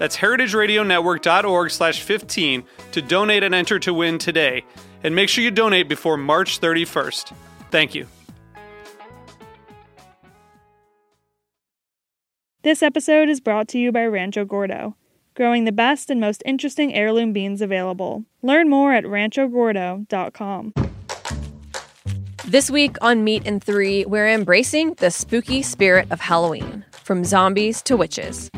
That's heritageradionetwork.org slash 15 to donate and enter to win today. And make sure you donate before March 31st. Thank you. This episode is brought to you by Rancho Gordo, growing the best and most interesting heirloom beans available. Learn more at ranchogordo.com. This week on Meat and Three, we're embracing the spooky spirit of Halloween, from zombies to witches.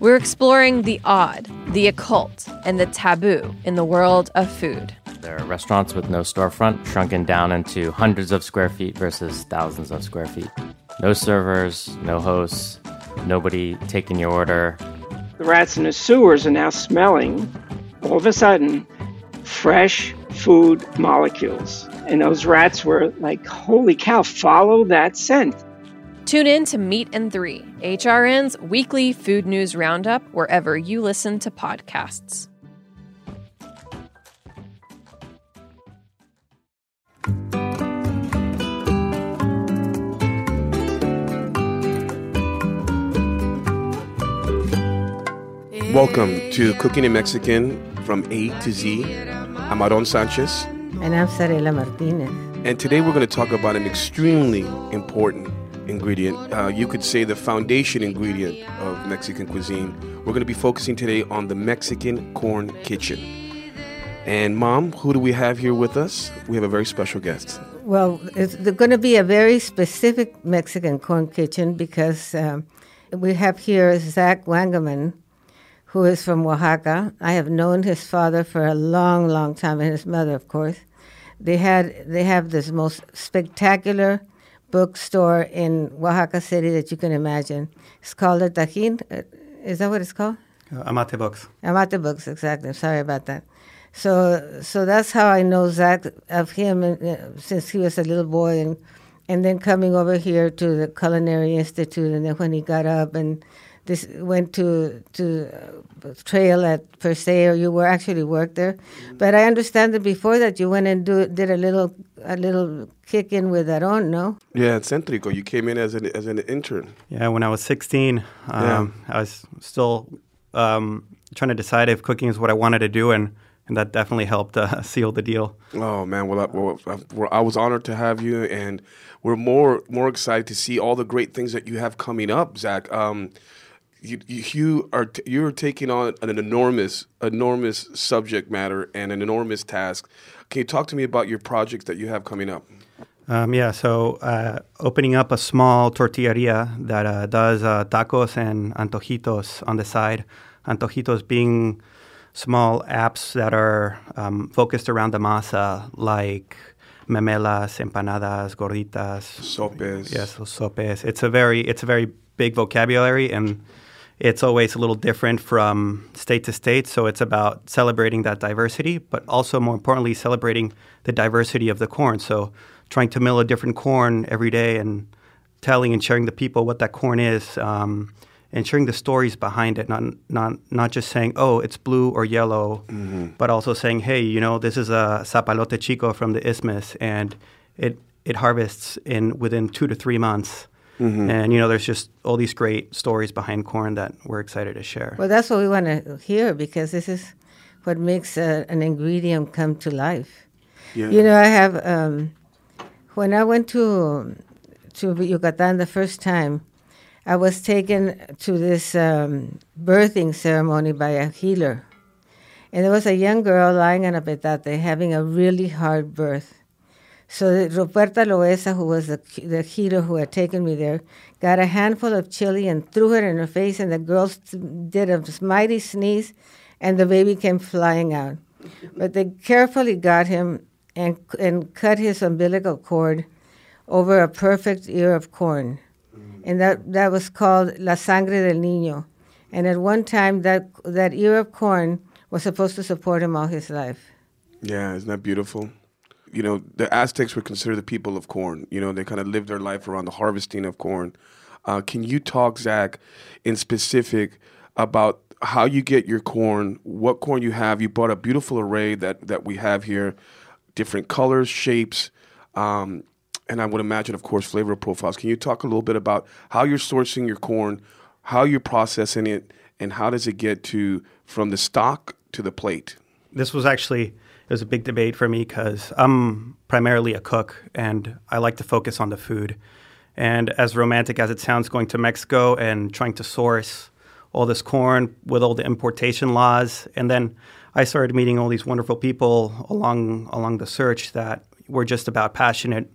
We're exploring the odd, the occult, and the taboo in the world of food. There are restaurants with no storefront, shrunken down into hundreds of square feet versus thousands of square feet. No servers, no hosts, nobody taking your order. The rats in the sewers are now smelling, all of a sudden, fresh food molecules. And those rats were like, holy cow, follow that scent. Tune in to Meat and Three, HRN's weekly food news roundup, wherever you listen to podcasts. Welcome to Cooking in Mexican from A to Z. I'm Aarón Sanchez. And I'm Zarela Martinez. And today we're going to talk about an extremely important ingredient. Uh, you could say the foundation ingredient of Mexican cuisine. We're going to be focusing today on the Mexican corn kitchen. And, Mom, who do we have here with us? We have a very special guest. Well, it's going to be a very specific Mexican corn kitchen because um, we have here Zack Wangeman, who is from Oaxaca. I have known his father for a long, long time, and his mother, of course. They had they have this most spectacular bookstore in Oaxaca City that you can imagine. It's called the Tajin. Uh, Is that what it's called? Uh, Amate Books. Amate Books, exactly. Sorry about that. So, so that's how I know Zack of him uh, since he was a little boy, and and then coming over here to the Culinary Institute, and then when he got up and this went to to uh, trail at per se, or you were actually worked there. But I understand that before that you went and do, did a little a little kick in with Aarón, no? Yeah, at Centrico, you came in as an as an intern. Yeah, when I was 16, um, Yeah. I was still um, trying to decide if cooking is what I wanted to do, and, and that definitely helped uh, seal the deal. Oh man, well, I, well, I, well, I was honored to have you, and we're more more excited to see all the great things that you have coming up, Zack. Um, you, you you are t- you're taking on an enormous enormous subject matter and an enormous task. Can you talk to me about your projects that you have coming up? Um, yeah, so uh, opening up a small tortilleria that uh, does uh, tacos and antojitos on the side. Antojitos being small apps that are um, focused around the masa, like memelas, empanadas, gorditas, Sopes. Yes, sopes. It's a very it's a very big vocabulary and it's always a little different from state to state. So it's about celebrating that diversity, but also more importantly, celebrating the diversity of the corn. So trying to mill a different corn every day and telling and sharing the people what that corn is, um, and sharing the stories behind it. Not not not just saying, oh, it's blue or yellow, but also saying, hey, you know, this is a zapalote chico from the isthmus, and it it harvests in within two to three months. And you know, there's just all these great stories behind corn that we're excited to share. Well, that's what we want to hear because this is what makes uh, an ingredient come to life. Yeah. You know, I have um, when I went to to Yucatan the first time, I was taken to this um, birthing ceremony by a healer, and there was a young girl lying on a petate having a really hard birth. So Roberta Loesa, who was the, the healer who had taken me there, got a handful of chili and threw it in her face, and the girls did a mighty sneeze, and the baby came flying out. But they carefully got him and, and cut his umbilical cord over a perfect ear of corn. Mm. And that, that was called La Sangre del Niño. And at one time, that, that ear of corn was supposed to support him all his life. Yeah, isn't that beautiful? You know, the Aztecs were considered the people of corn. You know, they kind of lived their life around the harvesting of corn. Uh, can you talk, Zack, in specific about how you get your corn, what corn you have? You bought a beautiful array that, that we have here, different colors, shapes, um, and I would imagine, of course, flavor profiles. Can you talk a little bit about how you're sourcing your corn, how you're processing it, and how does it get to from the stock to the plate? This was actually was a big debate for me because I'm primarily a cook and I like to focus on the food. And as romantic as it sounds, going to Mexico and trying to source all this corn with all the importation laws, and then I started meeting all these wonderful people along along the search that were just about passionate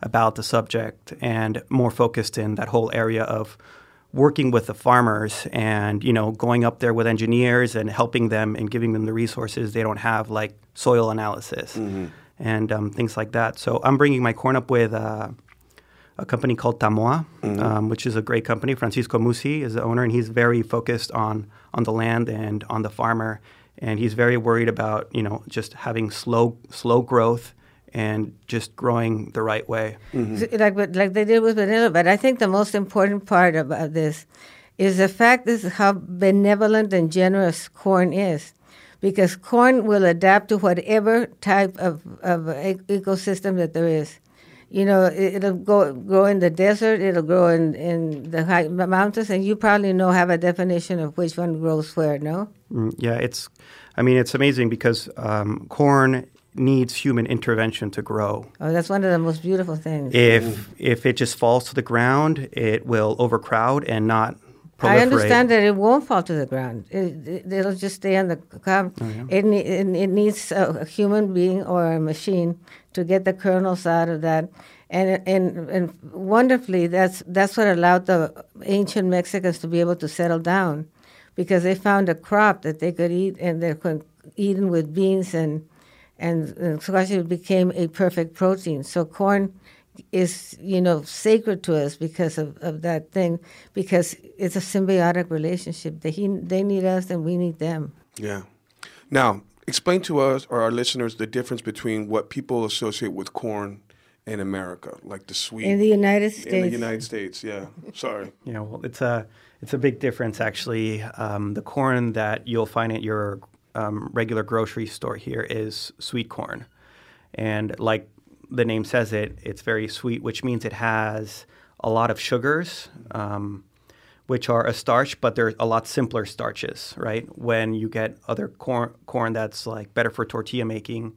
about the subject and more focused in that whole area of working with the farmers and you know going up there with engineers and helping them and giving them the resources they don't have like soil analysis mm-hmm. and um, things like that so i'm bringing my corn up with uh, a company called tamoa mm-hmm. um, which is a great company francisco musi is the owner and he's very focused on on the land and on the farmer and he's very worried about you know just having slow slow growth and just growing the right way. Mm-hmm. Like like they did with vanilla, but I think the most important part about this is the fact this is how benevolent and generous corn is. Because corn will adapt to whatever type of, of ecosystem that there is. You know, it, will go grow in the desert, it'll grow in, in the high mountains, and you probably know have a definition of which one grows where, no? Mm, yeah, it's, I mean, it's amazing because um, corn needs human intervention to grow. Oh, that's one of the most beautiful things. If if it just falls to the ground, it will overcrowd and not proliferate. I understand that it won't fall to the ground. It, will it, just stay on the cob. Oh, yeah. it, it, it, needs a, a, human being or a machine to get the kernels out of that. And, and, and wonderfully, that's, that's what allowed the ancient Mexicans to be able to settle down because they found a crop that they could eat and they could eaten with beans and and, and squash became a perfect protein. So corn is you know sacred to us because of, of that thing because it's a symbiotic relationship. They he, they need us and we need them. Yeah. Now explain to us or our listeners the difference between what people associate with corn in America, like the sweet in the United States. In the United States, yeah. Sorry. Yeah, well, it's a it's a big difference actually. Um, the corn that you'll find at your um, regular grocery store here is sweet corn. And like the name says it, it's very sweet, which means it has a lot of sugars, um, which are a starch, but they're a lot simpler starches, right? When you get other corn, corn that's like better for tortilla making,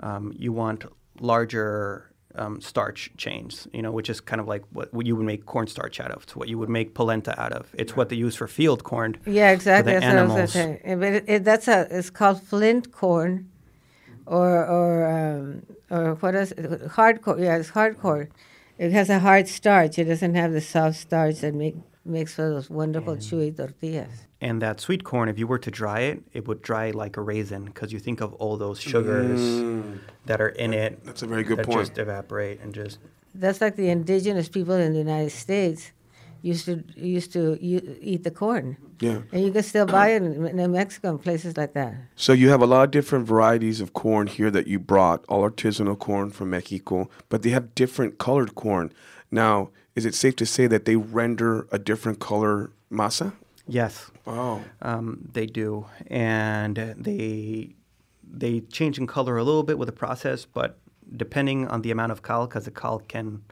um, you want larger um, starch chains, you know, which is kind of like what, what, you would make cornstarch out of. It's what you would make polenta out of. It's what they use for field corn. Yeah, exactly. that's animals. what I was saying. But it, it, that's a it's called flint corn, or or um, or what is it? hardcore? Yeah, it's hardcore. It has a hard starch. It doesn't have the soft starch that make makes for those wonderful mm. chewy tortillas. And that sweet corn, if you were to dry it, it would dry like a raisin because you think of all those sugars mm. that are in it. That's a very good that point. Just evaporate and just. That's like the indigenous people in the United States used to used to eat the corn. Yeah. And you can still buy it in, New Mexico and places like that. So you have a lot of different varieties of corn here that you brought, all artisanal corn from Mexico, but they have different colored corn. Now, is it safe to say that they render a different color masa? Yes. Oh. Um, they do, and they they change in color a little bit with the process, but depending on the amount of cal, because the cal can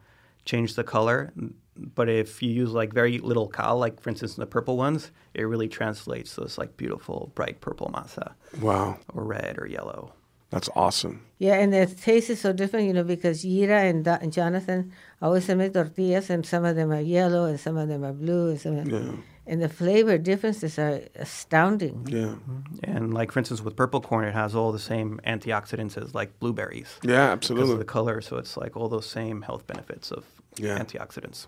change the color. But if you use like very little cal, like for instance the purple ones, it really translates to this like beautiful bright purple masa. Wow. Or red or yellow. That's awesome. Yeah, and the taste is so different, you know, because Yira and, and Jonathan always make tortillas, and some of them are yellow, and some of them are blue, and some. yeah and the flavor differences are astounding. Yeah. Mm-hmm. And like for instance, with purple corn, it has all the same antioxidants as like blueberries Yeah, because of absolutely. the color. So it's like all those same health benefits of Yeah. antioxidants.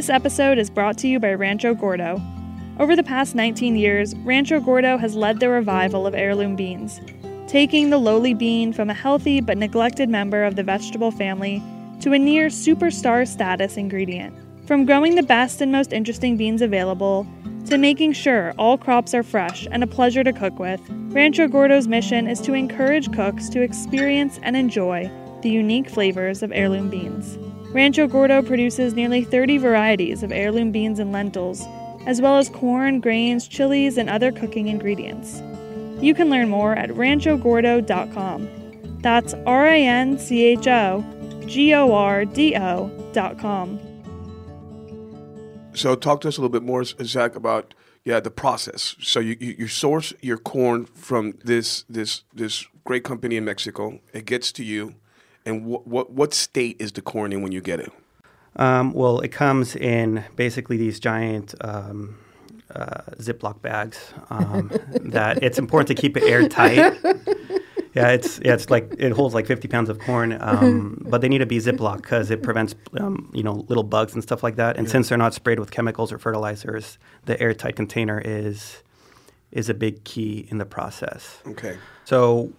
This episode is brought to you by Rancho Gordo. Over the past 19 years, Rancho Gordo has led the revival of heirloom beans, taking the lowly bean from a healthy but neglected member of the vegetable family to a near superstar status ingredient. From growing the best and most interesting beans available to making sure all crops are fresh and a pleasure to cook with, Rancho Gordo's mission is to encourage cooks to experience and enjoy the unique flavors of heirloom beans. Rancho Gordo produces nearly 30 varieties of heirloom beans and lentils, as well as corn, grains, chilies, and other cooking ingredients. You can learn more at ranchogordo.com. That's R A N C H O G O R D O.com. So talk to us a little bit more, Zack, about yeah the process. So you, you, you source your corn from this this this great company in Mexico. It gets to you, and what what what state is the corn in when you get it? Um, well, it comes in basically these giant um, uh, Ziploc bags um, that it's important to keep it airtight. Yeah, it's yeah, it's like it holds like 50 pounds of corn, um, but they need to be Ziploc because it prevents um, you know little bugs and stuff like that. And since they're not sprayed with chemicals or fertilizers, the airtight container is is a big key in the process. Okay. So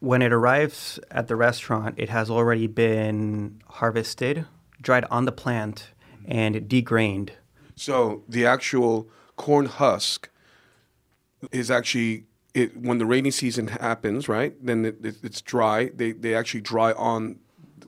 when it arrives at the restaurant, it has already been harvested, dried on the plant, and degrained. So the actual corn husk is actually it when the rainy season happens, right? Then it, it, it's dry. They they actually dry on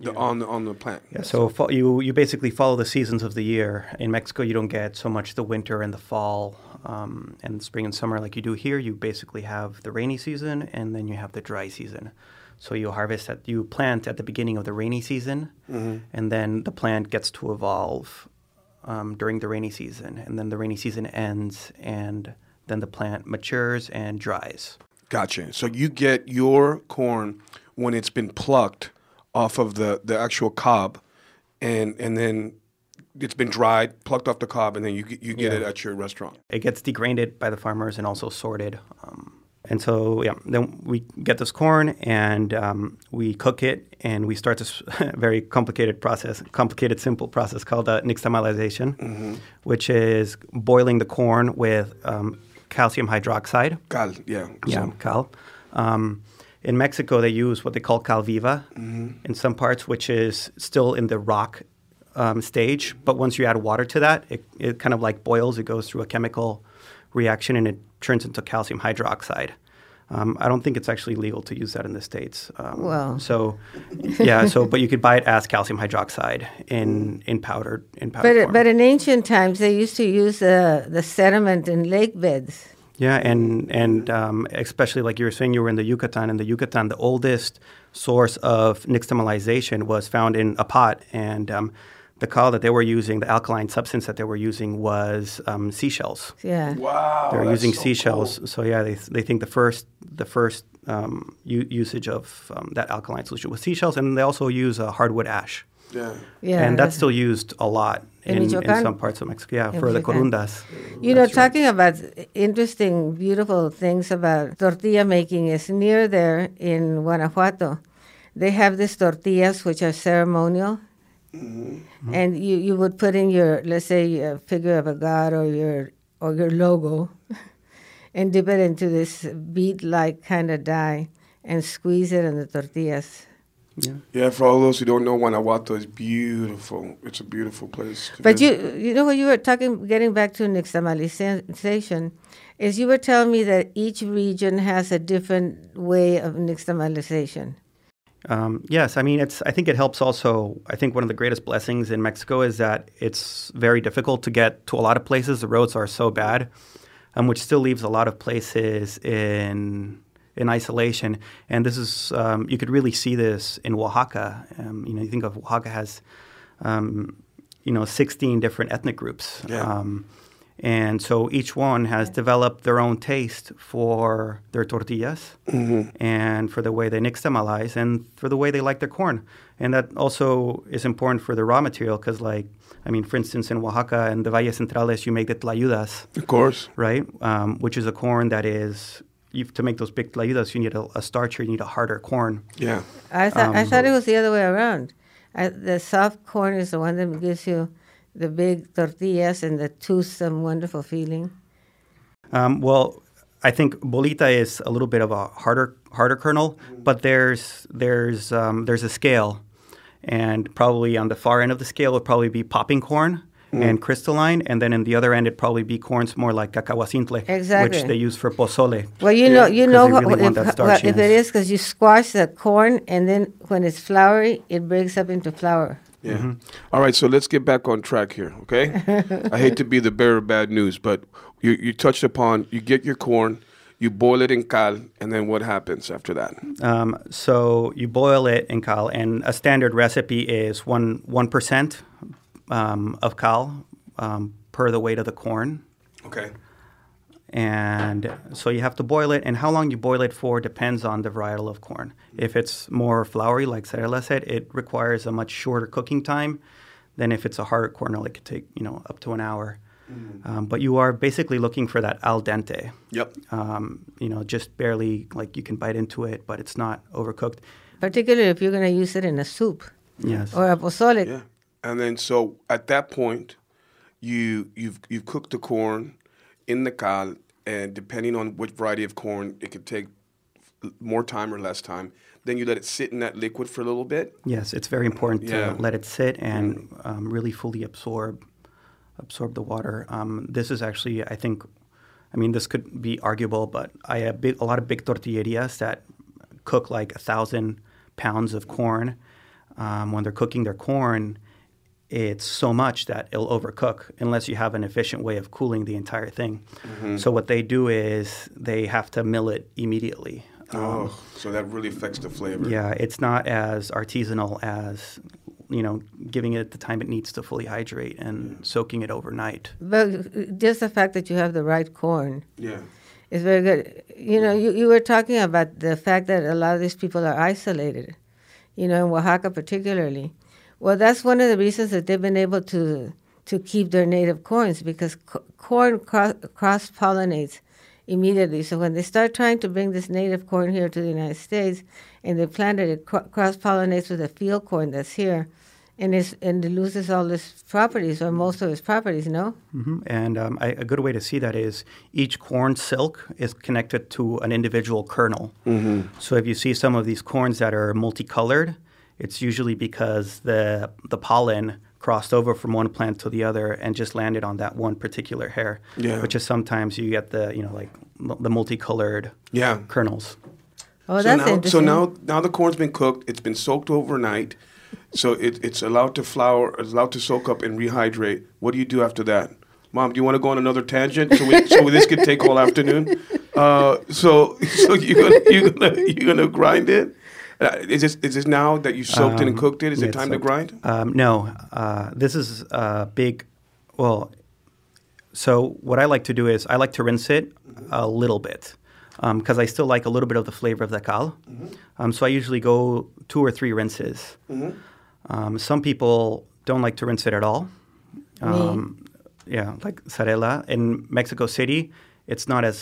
the on the on the plant. Yeah, so fo- you you basically follow the seasons of the year. In Mexico, you don't get so much the winter and the fall um, and spring and summer like you do here. You basically have the rainy season and then you have the dry season. So you harvest at you plant at the beginning of the rainy season, and then the plant gets to evolve um, during the rainy season, and then the rainy season ends, and then the plant matures and dries. Gotcha. So you get your corn when it's been plucked off of the, the actual cob, and and then it's been dried, plucked off the cob, and then you get, you get it at your restaurant. It gets degrained by the farmers and also sorted. Um, and so, yeah, then we get this corn and um, we cook it, and we start this very complicated process, complicated, simple process called uh, nixtamalization, which is boiling the corn with um, calcium hydroxide. Cal, yeah. Yeah, So- cal. Um, in Mexico, they use what they call calviva in some parts, which is still in the rock um, stage. But once you add water to that, it, it kind of like boils. It goes through a chemical reaction and it turns into calcium hydroxide. Um, I don't think it's actually legal to use that in the states. Um, Wow. So, yeah. So, but you could buy it as calcium hydroxide in in powdered in powder But form. but in ancient times, they used to use the the sediment in lake beds. Yeah, and and um, especially like you were saying, you were in the Yucatan. In the Yucatan, the oldest source of nixtamalization was found in a pot, and um, the cal that they were using, the alkaline substance that they were using, was um, seashells. Yeah. Wow. They were using so seashells. cool. So yeah, they they think the first the first um, u- usage of um, that alkaline solution was seashells, and they also use uh, hardwood ash, Yeah. Yeah. and that's still used a lot In in, in some parts of Mexico. Yeah, In for the corundas. You know, That's right. talking about interesting, beautiful things about tortilla making is near there in Guanajuato. They have these tortillas which are ceremonial, Mm-hmm. and you, you would put in your let's say a figure of a god or your or your logo, and dip it into this bead-like kind of dye, and squeeze it in the tortillas. Yeah. Yeah, for all those who don't know, Guanajuato is beautiful. It's a beautiful place. to But visit. you, you know, what you were talking, getting back to nixtamalization, is you were telling me that each region has a different way of nixtamalization. Um, yes, I mean it's. I think it helps. Also, I think one of the greatest blessings in Mexico is that it's very difficult to get to a lot of places. The roads are so bad, um, which still leaves a lot of places in in isolation. And this is um, you could really see this in Oaxaca. Um, you know, you think of Oaxaca has um, you know, 16 different ethnic groups. Yeah. Um, and so each one has developed their own taste for their tortillas and for the way they mix nixtamalize and for the way they like their corn. And that also is important for the raw material because, like, I mean, for instance, in Oaxaca and the Valles Centrales, you make the tlayudas, Of course. right? Um, which is a corn that is, you, to make those big tlayudas, you need a, a starcher, you need a harder corn. Yeah. I thought I Um, thought it was the other way around. I, the soft corn is the one that gives you the big tortillas and the toothsome, wonderful feeling. Um, well, I think bolita is a little bit of a harder harder kernel, but there's there's um, there's a scale, and probably on the far end of the scale would probably be popping corn and crystalline, and then in the other end it'd probably be corns more like cacahuacintle, Exactly. which they use for pozole. Well, you know, you know they what, really want if, that what- if it starchiness. is because you squash the corn, and then when it's floury, it breaks up into flour. Yeah. Mm-hmm. All right, so let's get back on track here, okay? I hate to be the bearer of bad news, but you, you touched upon you get your corn, you boil it in cal, and then what happens after that? Um, so you boil it in cal, and a standard recipe is one one percent um, of cal um, per the weight of the corn. Okay. And so you have to boil it, and how long you boil it for depends on the varietal of corn. If it's more floury, like Zarela said, it requires a much shorter cooking time than if it's a harder kernel. It could take you know up to an hour. Um, but you are basically looking for that al dente. Yep. Um, you know, just barely like you can bite into it, but it's not overcooked. Particularly if you're going to use it in a soup Yes. or a pozole. Yeah. And then so at that point, you you've you've cooked the corn in the cal, and depending on which variety of corn, it could take more time or less time. Then you let it sit in that liquid for a little bit. Yes, it's very important Yeah. to let it sit and um, really fully absorb absorb the water. Um, this is actually, I think, I mean, this could be arguable, but I have big, a lot of big tortillerias that cook like a thousand pounds of corn. Um, when they're cooking their corn, it's so much that it'll overcook unless you have an efficient way of cooling the entire thing. Mm-hmm. So what they do is they have to mill it immediately. Oh, um, so that really affects the flavor. Yeah, it's not as artisanal as you know giving it the time it needs to fully hydrate and mm. soaking it overnight. But just the fact that you have the right corn Yeah. is very good. You know, you, you were talking about the fact that a lot of these people are isolated, you know, in Oaxaca particularly. Well, that's one of the reasons that they've been able to to keep their native corns because co- corn cro- cross pollinates immediately. So when they start trying to bring this native corn here to the United States and they plant it, it cro- cross pollinates with the field corn that's here, and it's, and it loses all its properties or most of its properties. No. hmm And um, I, a good way to see that is each corn silk is connected to an individual kernel. So if you see some of these corns that are multicolored, it's usually because the the pollen crossed over from one plant to the other and just landed on that one particular hair. Yeah. Which is sometimes you get the you know like the multicolored Yeah. kernels. Oh, so that's now, interesting. so now, now the corn's been cooked. It's been soaked overnight, so it, it's allowed to flour. It's allowed to soak up and rehydrate. What do you do after that, Mom? Do you want to go on another tangent so we, so this could take all afternoon? Uh, so so you're gonna you're gonna you're gonna grind it. Uh, is this is this now that you soaked it and Um, cooked it? Is yeah, it time so- to grind? Um, no, uh, this is a big. Well, so what I like to do is I like to rinse it a little bit because I still like a little bit of the flavor of the cal. Um, so I usually go two or three rinses. Um, some people don't like to rinse it at all. Um, yeah, like Zarela in Mexico City, it's not as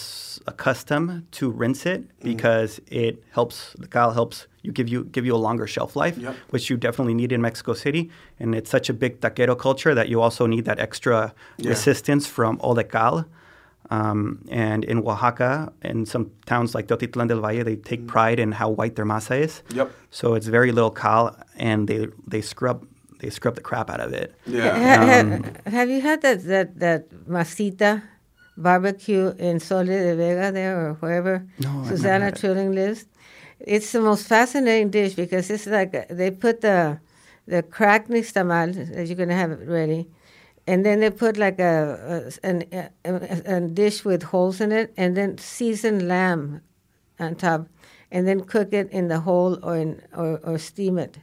accustomed to rinse it mm. because it helps the cal helps you give you give you a longer shelf life, Yep. which you definitely need in Mexico City. And it's such a big taquero culture that you also need that extra Yeah. resistance from all the cal. Um, and in Oaxaca, and some towns like Teotitlán del Valle, they take mm. pride in how white their masa is. Yep. So it's very little cal, and they they scrub they scrub the crap out of it. Yeah. Ha- ha- um, have you had that, that, that masita barbecue in Sola de Vega there or wherever No, Susana. Trilling lives? It's the most fascinating dish because it's like they put the the cracked nixtamal that you're going to have it ready, and then they put like a, a, an, a, a, a dish with holes in it, and then seasoned lamb on top, and then cook it in the hole or in, or, or steam it.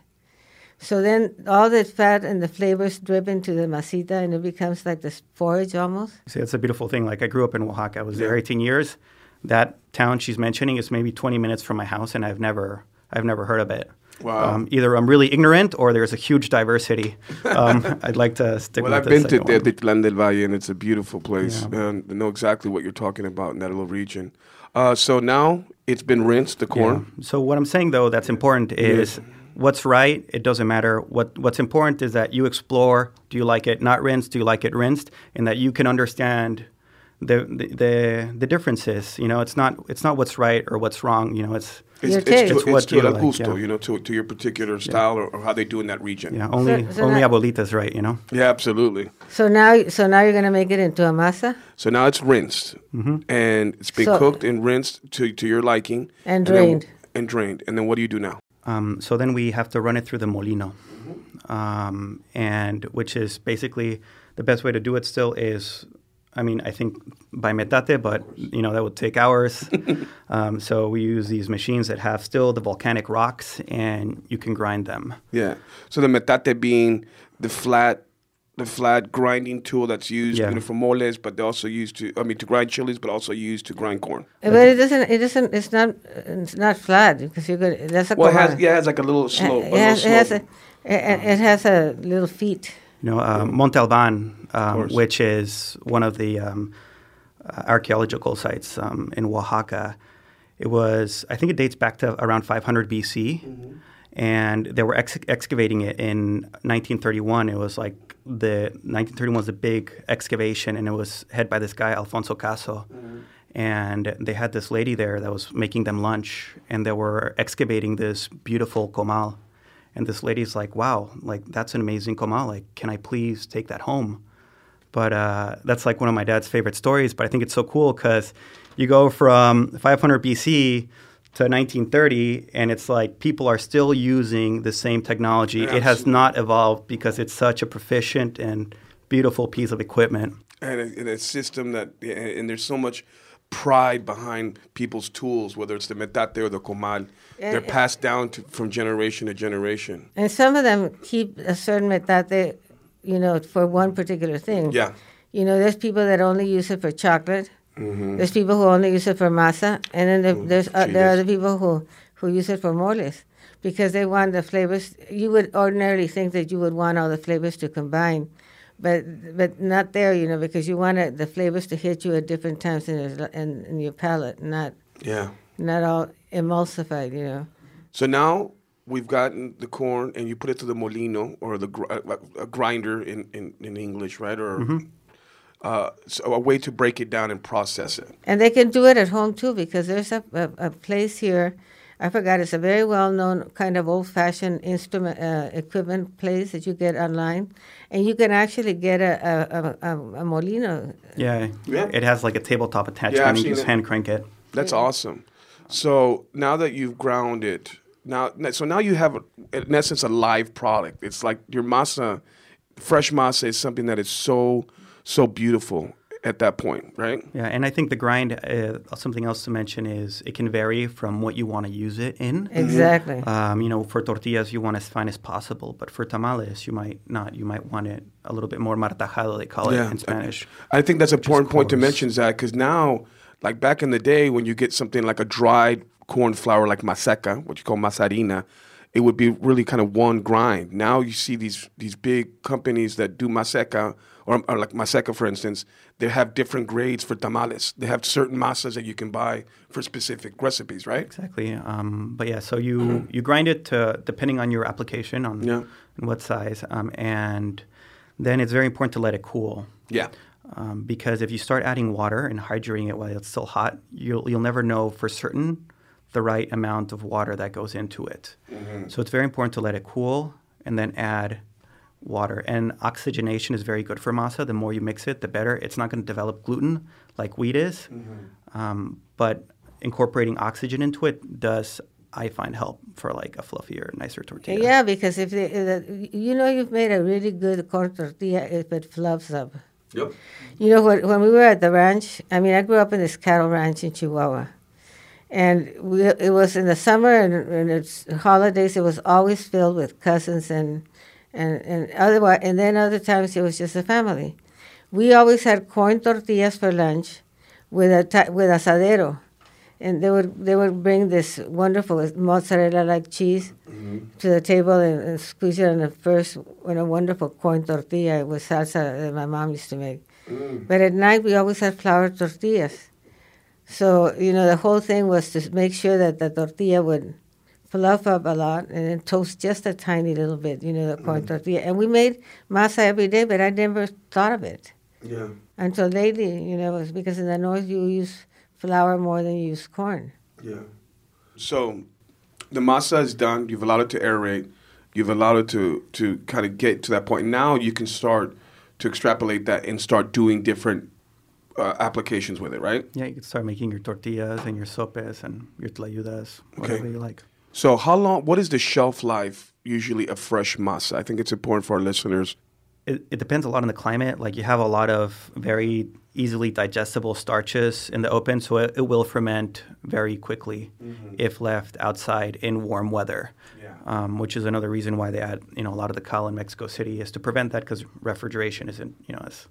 So then all the fat and the flavors drip into the masita, and it becomes like this porridge almost. See, it's a beautiful thing. Like I grew up in Oaxaca. I was there 18 years. That town she's mentioning is maybe 20 minutes from my house, and I've never, I've never heard of it. Wow. Um, either I'm really ignorant or there's a huge diversity. Um, I'd like to stick Well, with I've been to second one. Teotitlán del Valle, and it's a beautiful place. Yeah. And I know exactly what you're talking about in that little region. Uh, so now it's been rinsed, the corn. Yeah. So what I'm saying though that's important is what's right. It doesn't matter. What what's important is that you explore. Do you like it not rinsed? Do you like it rinsed? And that you can understand the the the, the differences. You know, it's not it's not what's right or what's wrong. You know, it's It's, Your it's to, It's it's what to you el like, gusto, yeah. you know, to, to your particular style or, or how they do in that region. yeah, only So- so only that- abuelita's right. You know. Yeah, absolutely. So now, so now you're gonna make it into a masa So now it's rinsed, Mm-hmm. and it's been So- cooked and rinsed to, to your liking, and then- drained. and drained. And then what do you do now? Um, so then we have to run it through the molino, um, and which is basically the best way to do it. Still is, I mean, I think by metate, but you know that would take hours. um, so we use these machines that have still the volcanic rocks, and you can grind them. Yeah. So the metate being the flat, the flat grinding tool that's used Yeah. you know, for moles, but they also used to, I mean, to grind chilies, but also used to grind corn. But it doesn't. It doesn't. It's not. It's not flat because you're good. That's a Well, it has, yeah, it has like a little Uh, slope. a It little has, it has a. slope. It, it has a little feet. You know, uh, Monte Alban, um, which is one of the um, uh, archaeological sites um, in Oaxaca. It was, I think it dates back to around 500 BC, and they were ex- excavating it in 1931. It was like the 1931 was a big excavation, and it was head by this guy Alfonso Caso. And they had this lady there that was making them lunch, and they were excavating this beautiful comal. And this lady's like, "Wow, like that's an amazing comal. Like, can I please take that home?" But uh, that's like one of my dad's favorite stories. But I think it's so cool because you go from 500 BC to 1930, and it's like people are still using the same technology. It has not evolved because it's such a proficient and beautiful piece of equipment. and a, and a system that and there's so much pride behind people's tools whether it's the metate or the comal they're passed down to, from generation to generation And some of them keep a certain metate, you know, for one particular thing. yeah You know, there's people that only use it for chocolate. There's people who only use it for masa, and then there, there's uh, there are chiles. other people who who use it for moles because they want the flavors. You would ordinarily think that you would want all the flavors to combine, but but not there. You know, because you want it, the flavors to hit you at different times in, your- in, in your palate, not yeah not all emulsified. You know. so now we've gotten the corn and you put it to the molino or the gr- uh, a grinder in, in, in english right or uh, so a way to break it down and process it And they can do it at home too, because there's a, a, a place here. I forgot. It's a very well-known kind of old-fashioned instrument uh, equipment place that you get online, and you can actually get a a, a, a, a molino. Yeah, Yeah. it has like a tabletop attachment. I've and you seen just it. hand crank it. That's awesome. So now that you've ground it, now so now you have in essence a live product. It's like your masa, fresh masa is something that is so so beautiful at that point, right? Yeah, and I think the grind. Uh, something else to mention is it can vary from what you want to use it in. Exactly. Um, you know, for tortillas, you want as fine as possible, but for tamales, you might not. You might want it a little bit more martajado, they call Yeah. it in Spanish. I think that's an important point to mention, Zack, because now, like back in the day, when you get something like a dried corn flour like maseca, what you call masarina, it would be really kind of one grind. Now you see these these big companies that do maseca, or, or like maseca, for instance, they have different grades for tamales. They have certain masas that you can buy for specific recipes, right? Exactly. Um, but yeah, so you you grind it to depending on your application on Yeah. and what size, um, and then it's very important to let it cool. Yeah. um, because if you start adding water and hydrating it while it's still hot, you'll you'll never know for certain the right amount of water that goes into it. So it's very important to let it cool and then add water. And oxygenation is very good for masa. The more you mix it, the better. It's not going to develop gluten like wheat is, um, but incorporating oxygen into it does. I find help for like a fluffier, nicer tortilla. Yeah, because if they, uh, you know you've made a really good corn tortilla if it fluffs up. Yep. You know, when, when we were at the ranch, I mean, I grew up in this cattle ranch in Chihuahua. and we, it was in the summer and, and it's holidays. It was always filled with cousins and and and otherwise, and then other times it was just a family. We always had corn tortillas for lunch, with a with asadero, and they would they would bring this wonderful mozzarella like cheese mm-hmm. to the table and, and squeeze it on the first on a wonderful corn tortilla with salsa that my mom used to make. Mm. But at night we always had flour tortillas. So, you know, the whole thing was to make sure that the tortilla would fluff up a lot and then toast just a tiny little bit, you know, the corn tortilla. And we made masa every day, but I never thought of it Yeah. until lately, you know, it's because in the north you use flour more than you use corn. Yeah. So the masa is done. You've allowed it to aerate. You've allowed it to to kind of get to that point. Now you can start to extrapolate that and start doing different uh, applications with it, right? Yeah, you can start making your tortillas and your sopes and your tlayudas, whatever Okay. you like. So how long? What is the shelf life usually of fresh masa? I think it's important for our listeners. It, it depends a lot on the climate. Like you have a lot of very easily digestible starches in the open, so it, it will ferment very quickly if left outside in warm weather. Yeah. Um, which is another reason why they add, you know, a lot of the cal in Mexico City is to prevent that because refrigeration isn't, you know, as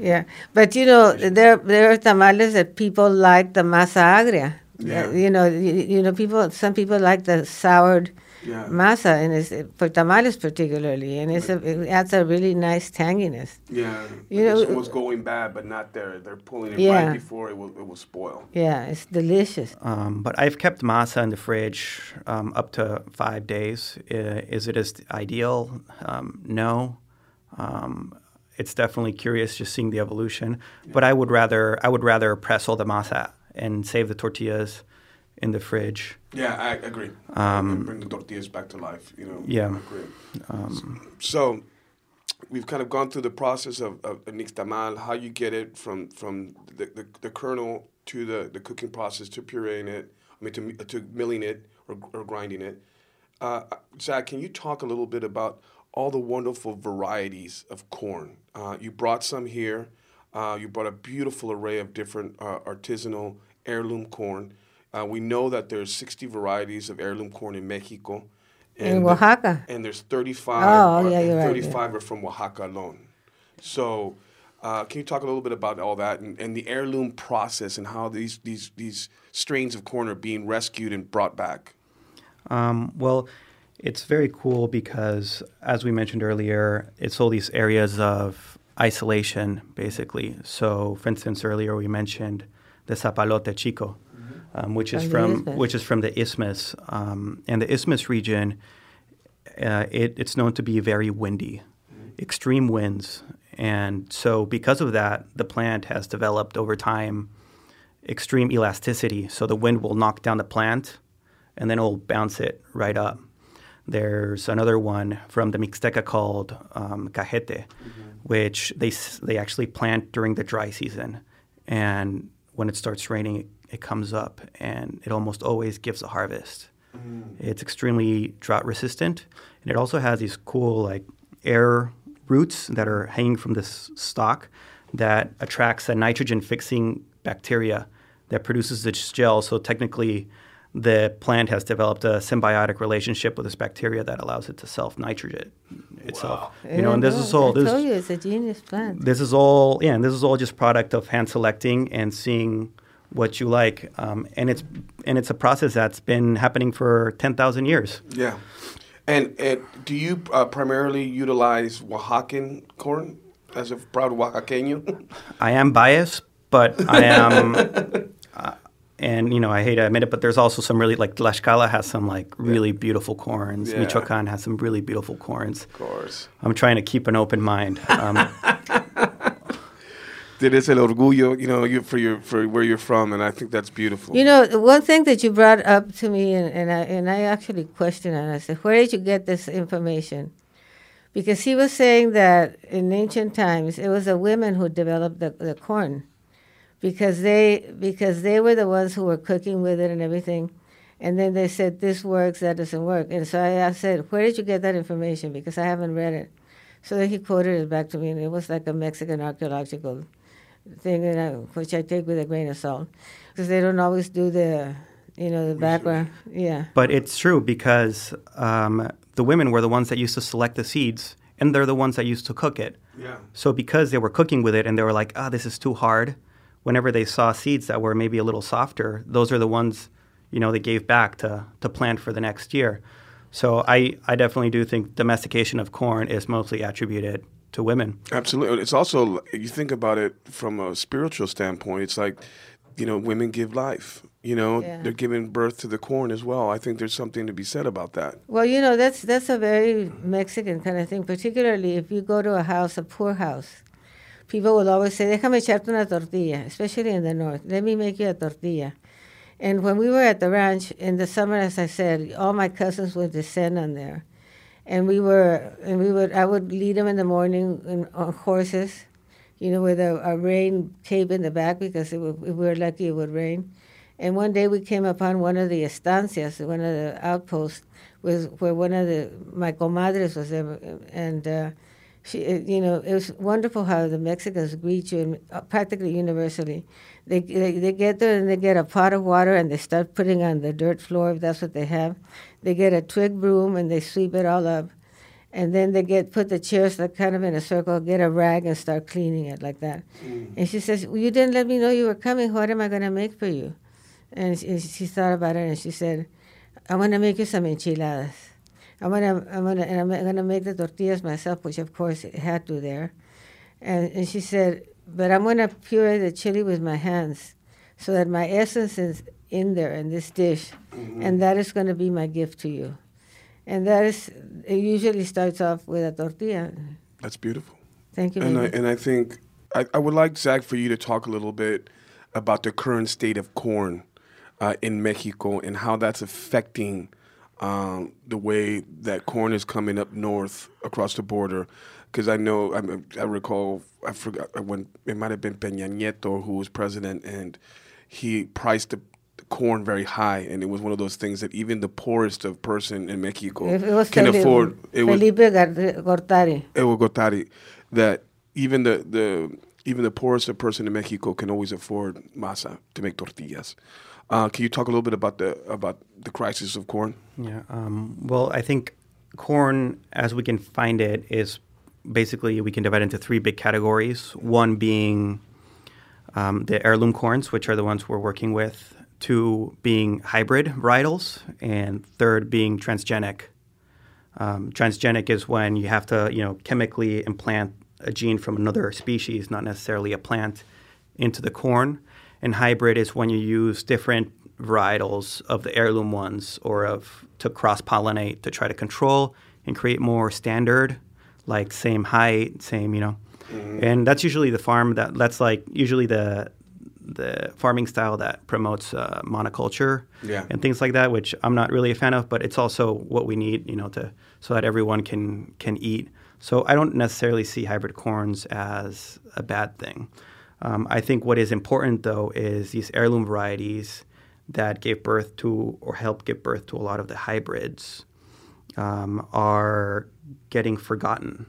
Yeah, but you know there there are tamales that people like the masa agria. Yeah. Uh, You know, you, you know, people. Some people like the soured Yeah. masa, and it's for tamales particularly, and it's a, it adds a really nice tanginess. Yeah. You know- it's almost going bad, but not there. They're pulling it Yeah. right before it will it will spoil. Yeah, it's delicious. Um, but I've kept masa in the fridge um, up to five days. Is it as ideal? Um, no. Um, it's definitely curious just seeing the evolution. But I would rather I would rather press all the masa and save the tortillas in the fridge. Yeah, I agree. Um, bring the tortillas back to life. You know. Yeah. I agree. so, we've kind of gone through the process of, of nixtamal, how you get it from from the, the, the kernel to the, the cooking process to pureeing it. I mean, to to milling it or, or grinding it. Uh, Zack, can you talk a little bit about all the wonderful varieties of corn? Uh, you brought some here. Uh, you brought a beautiful array of different uh, artisanal heirloom corn. Uh, we know that there's 60 varieties of heirloom corn in Mexico. In the- Oaxaca. and there's 35. Oh, or- yeah, you're right, 35 are from Oaxaca alone. So, uh, can you talk a little bit about all that and, and the heirloom process and how these, these, these strains of corn are being rescued and brought back? Um, well, it's very cool because, as we mentioned earlier, it's all these areas of isolation, basically. So, for instance, earlier we mentioned the Zapalote Chico, um, which is From the isthmus. which is from the isthmus, um, and the isthmus region. Uh, it, it's known to be very windy, extreme winds, and so because of that, the plant has developed over time extreme elasticity. So the wind will knock down the plant, and then it'll bounce it right up. There's another one from the Mixteca called um, cajete, which they they actually plant during the dry season, and when it starts raining, it, it comes up, and it almost always gives a harvest. Mm. It's extremely drought resistant, and it also has these cool like air roots that are hanging from this stalk that attracts a nitrogen fixing bacteria that produces this gel. So technically, the plant has developed a symbiotic relationship with this bacteria that allows it to self nitrogen itself. Wow. You know, and this Yeah, is all I this told you it's a genius plant. this is all yeah, and this is all just product of hand selecting and seeing what you like, um, and it's and it's a process that's been happening for ten thousand years. Yeah. And, and do you uh, primarily utilize Oaxacan corn as a proud Oaxaqueño? I am biased, but I am, and you know I hate to admit it, but there's also some really like Tlaxcala has some like really beautiful corns. Yeah. Michoacan has some really beautiful corns. of course. I'm trying to keep an open mind. Um, It is el orgullo, you know, you, for your for where you're from, and I think that's beautiful. You know, the one thing that you brought up to me, and, and I and I actually questioned it. I said, "Where did you get this information?" Because he was saying that in ancient times it was the women who developed the, the corn, because they because they were the ones who were cooking with it and everything, and then they said this works, that doesn't work, and so I, I said, "Where did you get that information?" Because I haven't read it. So then he quoted it back to me, and it was like a Mexican archaeological thing, and I, which I take with a grain of salt, because they don't always do the you know, the background. Yeah. But it's true because um, the women were the ones that used to select the seeds, and they're the ones that used to cook it. Yeah. So because they were cooking with it and they were like, ah, this is too hard, whenever they saw seeds that were maybe a little softer, those are the ones, you know, they gave back to, to plant for the next year. So I, I definitely do think domestication of corn is mostly attributed to women. Absolutely. It's also you think about it from a spiritual standpoint. It's like, you know, women give life. You know, Yeah. they're giving birth to the corn as well. I think there's something to be said about that. Well, you know, that's that's a very Mexican kind of thing, particularly if you go to a house, a poor house. People will always say, déjame echarte una tortilla, especially in the north. Let me make you a tortilla. And when we were at the ranch in the summer, as I said, all my cousins would descend on there. And we were, and we would, I would lead them in the morning in, on horses, you know, with a, a rain cape in the back because would, if we were lucky, it would rain. And one day we came upon one of the estancias, one of the outposts, was where one of the my comadres was there, and uh, she, you know, it was wonderful how the Mexicans greet you, and, uh, practically universally. They, they they get there and they get a pot of water and they start putting on the dirt floor if that's what they have. They get a twig broom and they sweep it all up, and then they get put the chairs like kind of in a circle, get a rag and start cleaning it like that. And she says, well, "You didn't let me know you were coming. What am I going to make for you?" And she, she thought about it and she said, "I want to make you some enchiladas. I'm to I'm to and I'm going to make the tortillas myself, which of course it had to there." And, and she said, "But I'm going to puree the chili with my hands, so that my essence is in there in this dish, and that is going to be my gift to you." And that is it. Usually starts off with a tortilla. That's beautiful. Thank you. And I, and I think I, I would like Zack for you to talk a little bit about the current state of corn uh, in Mexico and how that's affecting um, the way that corn is coming up north across the border. Because I know I, I recall I forgot when it might have been Peña Nieto who was president and he priced the corn very high and it was one of those things that even the poorest of person in Mexico it, it was can Felipe, afford. It was Felipe Gortari. Evo Gotari, that even the, the even the poorest of person in Mexico can always afford masa to make tortillas. Uh, can you talk a little bit about the about the crisis of corn? Yeah. Um, well, I think corn, as we can find it, is basically we can divide into three big categories. One being um, the heirloom corns, which are the ones we're working with. Two being hybrid varietals, and third being transgenic. Um, transgenic is when you have to, you know, chemically implant a gene from another species, not necessarily a plant, into the corn. And hybrid is when you use different varietals of the heirloom ones or of to cross pollinate to try to control and create more standard, like same height, same, you know. And that's usually the farm that that's like usually the the farming style that promotes uh, monoculture Yeah. and things like that, which I'm not really a fan of, but it's also what we need, you know, to so that everyone can can eat. So I don't necessarily see hybrid corns as a bad thing. Um, I think what is important though is these heirloom varieties that gave birth to or helped give birth to a lot of the hybrids um, are getting forgotten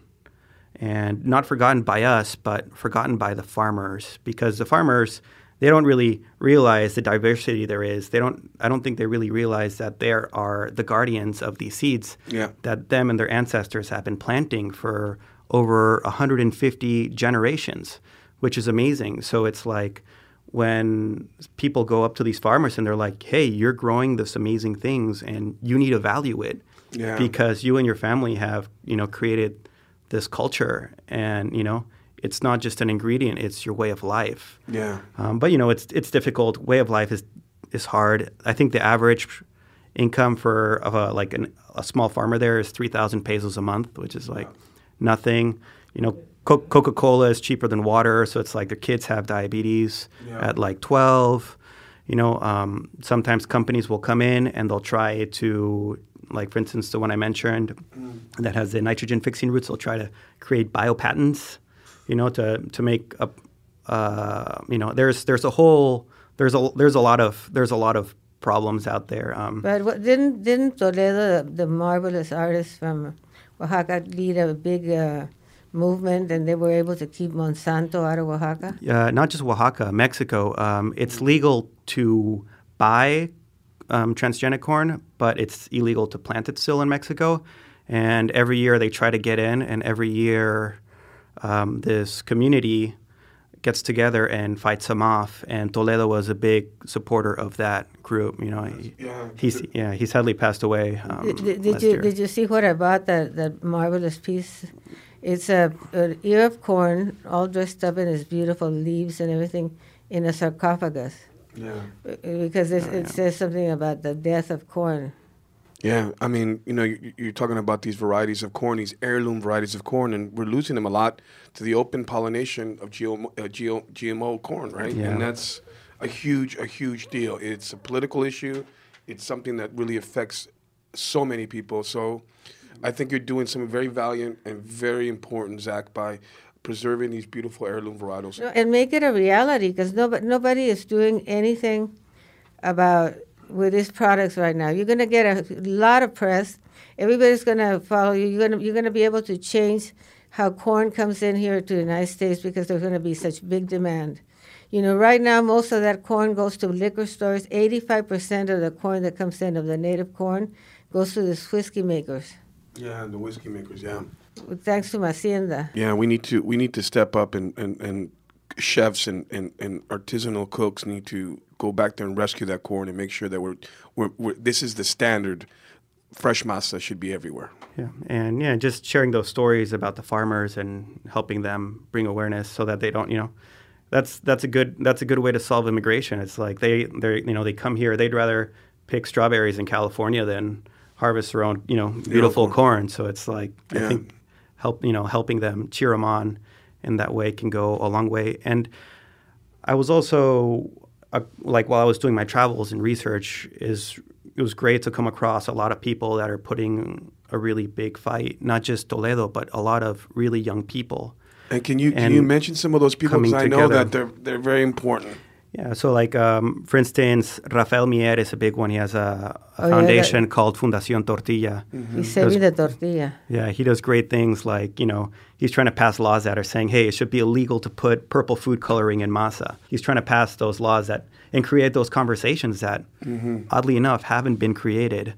and not forgotten by us, but forgotten by the farmers because the farmers they don't really realize the diversity there is. They don't. I don't think they really realize that there are the guardians of these seeds Yeah. that them and their ancestors have been planting for over 150 generations, which is amazing. So it's like when people go up to these farmers and they're like, "Hey, you're growing this amazing things, and you need to value it Yeah. because you and your family have, you know, created this culture, and you know, it's not just an ingredient; it's your way of life." Yeah. Um, but you know, it's it's difficult. Way of life is is hard. I think the average income for of a like an, a small farmer there is three thousand pesos a month, which is like nothing. You know, Co- Coca Cola is cheaper than water, so it's like their kids have diabetes Yeah. at like twelve. You know, um, sometimes companies will come in and they'll try to, like for instance, the one I mentioned that has the nitrogen fixing roots. They'll try to create biopatents, you know, to to make a, uh, you know, there's there's a whole there's a there's a lot of there's a lot of problems out there. Um, But what, didn't didn't Toledo, the, the marvelous artist from Oaxaca, lead a big uh, movement, and they were able to keep Monsanto out of Oaxaca? uh, not just Oaxaca, Mexico. Um, it's legal to buy um, transgenic corn, but it's illegal to plant it still in Mexico. And every year they try to get in, and every year um, this community gets together and fights them off. And Toledo was a big supporter of that group. You know, he, Yeah. he's yeah he sadly passed away. Um, Did, did, did last you year. did you see what I bought? That that marvelous piece. It's a an ear of corn, all dressed up in its beautiful leaves and everything, in a sarcophagus. Yeah. Uh, Because it, it says something about the death of corn. Yeah, I mean, you know, you- you're talking about these varieties of corn, these heirloom varieties of corn, and we're losing them a lot to the open pollination of GMO, uh, GO, GMO corn, right? Yeah. And that's a huge, a huge deal. It's a political issue. It's something that really affects so many people. So, I think you're doing something very valiant and very important, Zack, by preserving these beautiful heirloom varietals. No, and make it a reality because nobody, nobody is doing anything about with these products right now. You're going to get a lot of press. Everybody's going to follow you. You're going to you're going to be able to change how corn comes in here to the United States because there's going to be such big demand. You know, right now most of that corn goes to liquor stores. 85% of the corn that comes in of the native corn goes to the whiskey makers. Yeah, the whiskey makers, yeah. Thanks to Hacienda. Yeah, we need to we need to step up and, and, and chefs and, and, and artisanal cooks need to go back there and rescue that corn and make sure that we're, we're, we're this is the standard. Fresh masa should be everywhere. Yeah, and yeah, just sharing those stories about the farmers and helping them bring awareness so that they don't, you know, that's that's a good that's a good way to solve immigration. It's like they they you know they come here, they'd rather pick strawberries in California than harvest their own you know beautiful corn. corn. So it's like Yeah. I think help you know helping them cheer them on in that way can go a long way. And I was also uh, like while I was doing my travels and research is it was great to come across a lot of people that are putting a really big fight, not just Toledo, but a lot of really young people. And can you can you mention some of those people because I know together. that they're they're very important. Yeah, so like um, for instance, Rafael Mier is a big one. He has a, a Oh, yeah, foundation that- called Fundación Tortilla. Y save me the tortilla. Yeah, he does great things like, you know, he's trying to pass laws that are saying, hey, it should be illegal to put purple food coloring in masa. He's trying to pass those laws that and create those conversations that, oddly enough, haven't been created.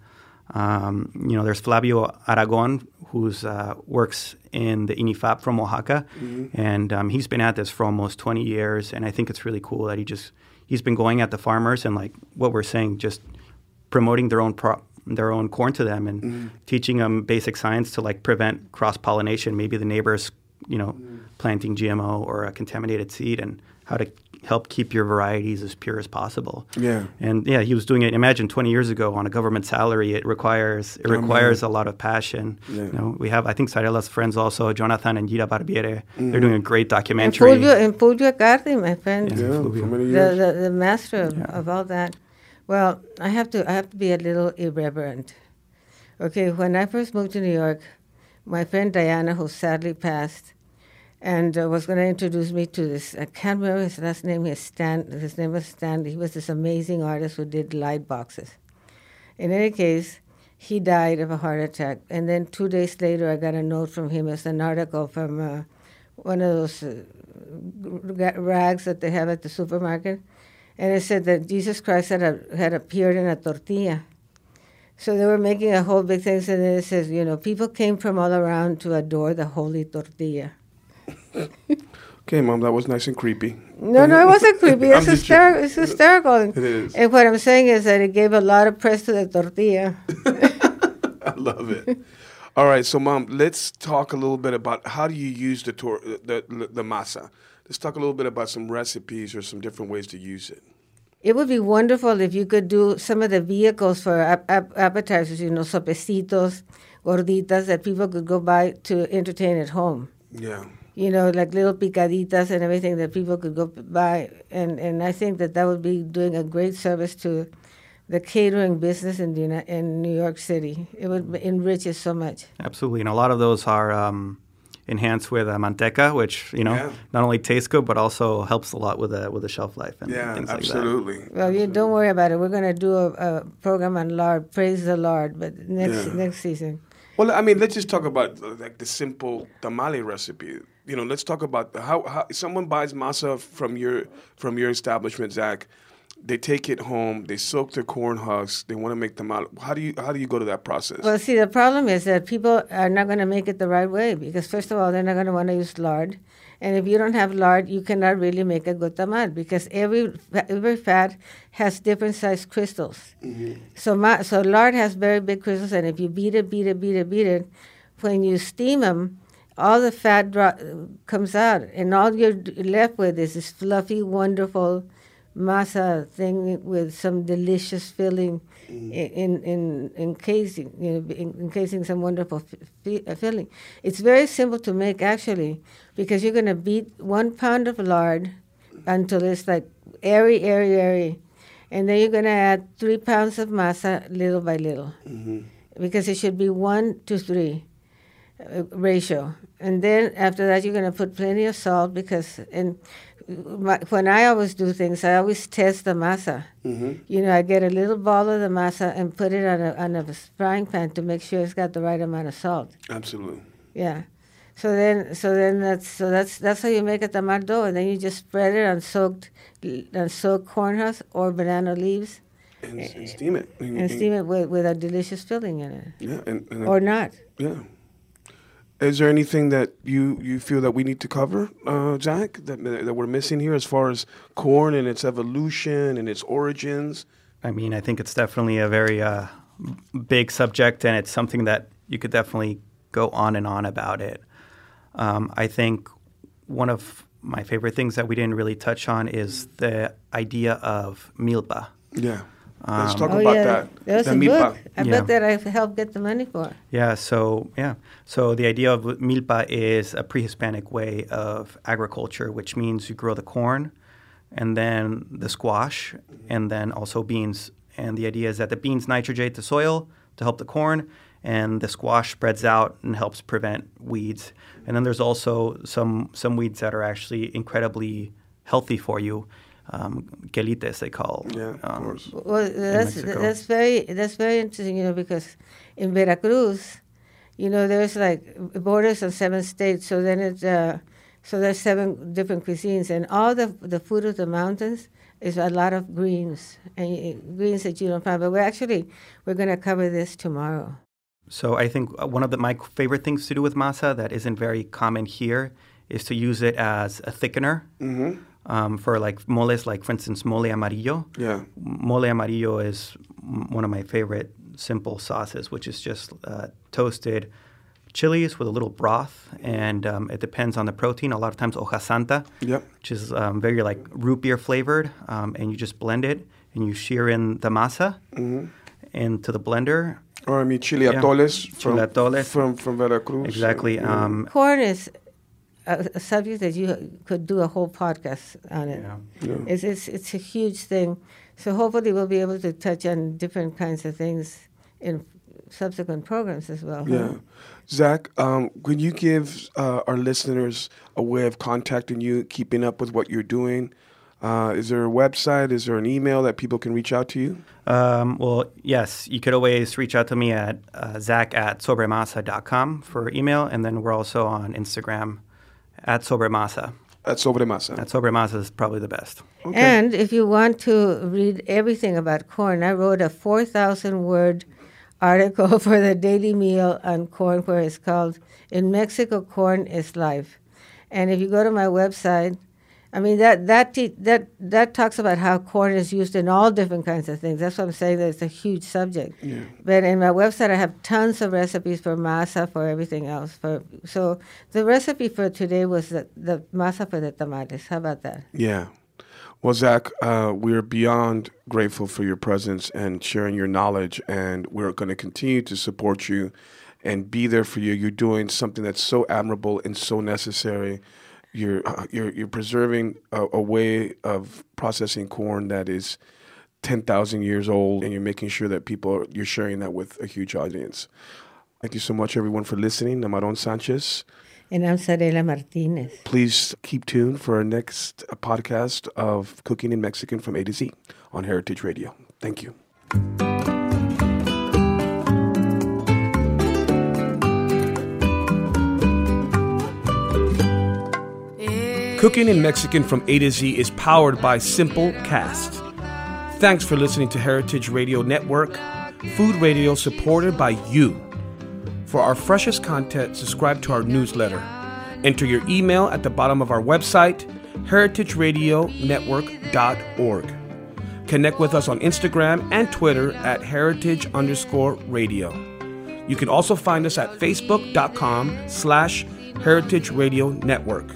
Um, you know, there's Flavio Aragon, who's uh, works in the INIFAP from Oaxaca, and um, he's been at this for almost 20 years. And I think it's really cool that he just he's been going at the farmers and like what we're saying, just promoting their own pro- their own corn to them and teaching them basic science to like prevent cross pollination. Maybe the neighbors, you know, planting GMO or a contaminated seed, and how to help keep your varieties as pure as possible. Yeah. And yeah, he was doing it. Imagine 20 years ago on a government salary. It requires it oh, requires a lot of passion. You know, we have I think Zarela's friends also, Jonathan and Gira Barbieri. They're mm. doing a great And documentary. Fulvio, and Fulvio Cardi, my friend. Yeah, for many the, the, the master of, of all that. Well, I have to I have to be a little irreverent. Okay, when I first moved to New York, my friend Diana, who sadly passed, and uh, was going to introduce me to this. I can't remember his last name. His Stan. His name was Stanley. He was this amazing artist who did light boxes. In any case, he died of a heart attack, and then two days later, I got a note from him. It's an article from uh, one of those uh, rags that they have at the supermarket, and it said that Jesus Christ had a, had appeared in a tortilla. So they were making a whole big thing, and then it says, you know, people came from all around to adore the holy tortilla. Okay, mom, that was nice and creepy. No, no, it wasn't creepy. It's, just hyster- it's hysterical. It is. And what I'm saying is that it gave a lot of press to the tortilla. I love it. All right, so mom, let's talk a little bit about how do you use the tor- the, the the masa. Let's talk a little bit about some recipes or some different ways to use it. It would be wonderful if you could do some of the vehicles for ap- ap- appetizers, you know, sopecitos, gorditas that people could go buy to entertain at home. Yeah. You know, like little picaditas and everything that people could go buy. And, and I think that that would be doing a great service to the catering business in, the, in New York City. It would enrich it so much. Absolutely, and a lot of those are um, enhanced with uh, manteca, which you know Yeah. not only tastes good but also helps a lot with the with the shelf life and Yeah, things absolutely. Well, you don't worry about it. We're going to do a, a program on lard. Praise the Lord, but next Yeah. next season. Well, I mean, let's just talk about like the simple tamale recipe. You know, let's talk about how, how someone buys masa from your from your establishment, Zack. They take it home. They soak their corn husks. They want to make them out. How do you how do you go to that process? Well, see, the problem is that people are not going to make it the right way because, first of all, they're not going to want to use lard. And if you don't have lard, you cannot really make a good tamal because every every fat has different sized crystals. Mm-hmm. So ma- so lard has very big crystals, and if you beat it, beat it, beat it, beat it, when you steam them, all the fat dro- comes out, and all you're left with is this fluffy, wonderful masa thing with some delicious filling i- in in encasing you know in- encasing some wonderful f- fi- uh, filling. It's very simple to make actually because you're going to beat one pound of lard until it's like airy, airy, airy, and then you're going to add three pounds of masa little by little because it should be one to three uh, ratio. And then after that, you're going to put plenty of salt because and my, when I always do things, I always test the masa. Mm-hmm. You know, I get a little ball of the masa and put it on a on a frying pan to make sure it's got the right amount of salt. Absolutely. Yeah. So then, so then that's so that's that's how you make a tamal dough, and then you just spread it on soaked on soaked corn husks or banana leaves, And, and steam it. and steam it with, with a delicious filling in it, Yeah. And, and or not. yeah. Is there anything that you, you feel that we need to cover, uh, Zack, that that we're missing here as far as corn and its evolution and its origins? I mean, I think it's definitely a very uh, big subject, and it's something that you could definitely go on and on about it. Um, I think one of my favorite things that we didn't really touch on is the idea of milpa. Yeah. Let's um, talk Oh about yeah, that. that the a milpa. book. I Yeah. bet that I helped get the money for. Yeah, so yeah, so the idea of milpa is a pre-Hispanic way of agriculture, which means you grow the corn, and then the squash, and then also beans. And the idea is that the beans nitrogenate the soil to help the corn, and the squash spreads out and helps prevent weeds. And then there's also some some weeds that are actually incredibly healthy for you, um, quelites they call. Yeah, of um, course. Well, that's Mexico. that's very that's very interesting, you know, because in Veracruz, you know, there's like borders on seven states, so then it's uh, so there's seven different cuisines, and all the the food of the mountains is a lot of greens and uh, greens that you don't find. But we're actually we're going to cover this tomorrow. So I think uh, one of the, my favorite things to do with masa that isn't very common here is to use it as a thickener um, for like moles, like for instance mole amarillo. Yeah. Mole amarillo is m- one of my favorite simple sauces, which is just uh, toasted chilies with a little broth, and um, it depends on the protein. A lot of times hoja santa, Yep. which is um, very like root beer flavored, um, and you just blend it and you shear in the masa into the blender. Or I mean, chili Yeah. atoles from, Chili atoles. from from Veracruz. Exactly. Yeah. Um, Corn is a, a subject that you could do a whole podcast on it. Yeah. It's, it's it's a huge thing. So hopefully we'll be able to touch on different kinds of things in subsequent programs as well. Yeah. Zack, um, could you give uh, our listeners a way of contacting you, keeping up with what you're doing? Uh, is there a website? Is there an email that people can reach out to you? Um, well, yes, you could always reach out to me at uh, zach at sobremasa.com for email, and then we're also on Instagram at sobremasa. At Sobremasa. At sobremasa is probably the best. Okay. And if you want to read everything about corn, I wrote a 4,000 word article for the Daily Meal on corn where it's called In Mexico, Corn is Life. And if you go to my website, I mean that that te- that that talks about how corn is used in all different kinds of things. That's what I'm saying. That it's a huge subject. Yeah. But in my website, I have tons of recipes for masa for everything else. For so the recipe for today was the, the masa for the tamales. How about that? Yeah. Well, Zack, uh, we're beyond grateful for your presence and sharing your knowledge, and we're going to continue to support you and be there for you. You're doing something that's so admirable and so necessary. You're uh, you're you're preserving a, a way of processing corn that is ten thousand years old, and you're making sure that people are, you're sharing that with a huge audience. Thank you so much, everyone, for listening. I'm Aarón Sanchez. And I'm Zarela Martinez. Please keep tuned for our next uh, podcast of Cooking in Mexican from A to Z on Heritage Radio. Thank you. Cooking in Mexican from A to Z is powered by Simple Cast. Thanks for listening to Heritage Radio Network, food radio supported by you. For our freshest content, subscribe to our newsletter. Enter your email at the bottom of our website, heritageradionetwork.org. Connect with us on Instagram and Twitter at heritage underscore radio. You can also find us at facebook.com slash heritage radio network.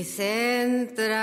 mis entrañas.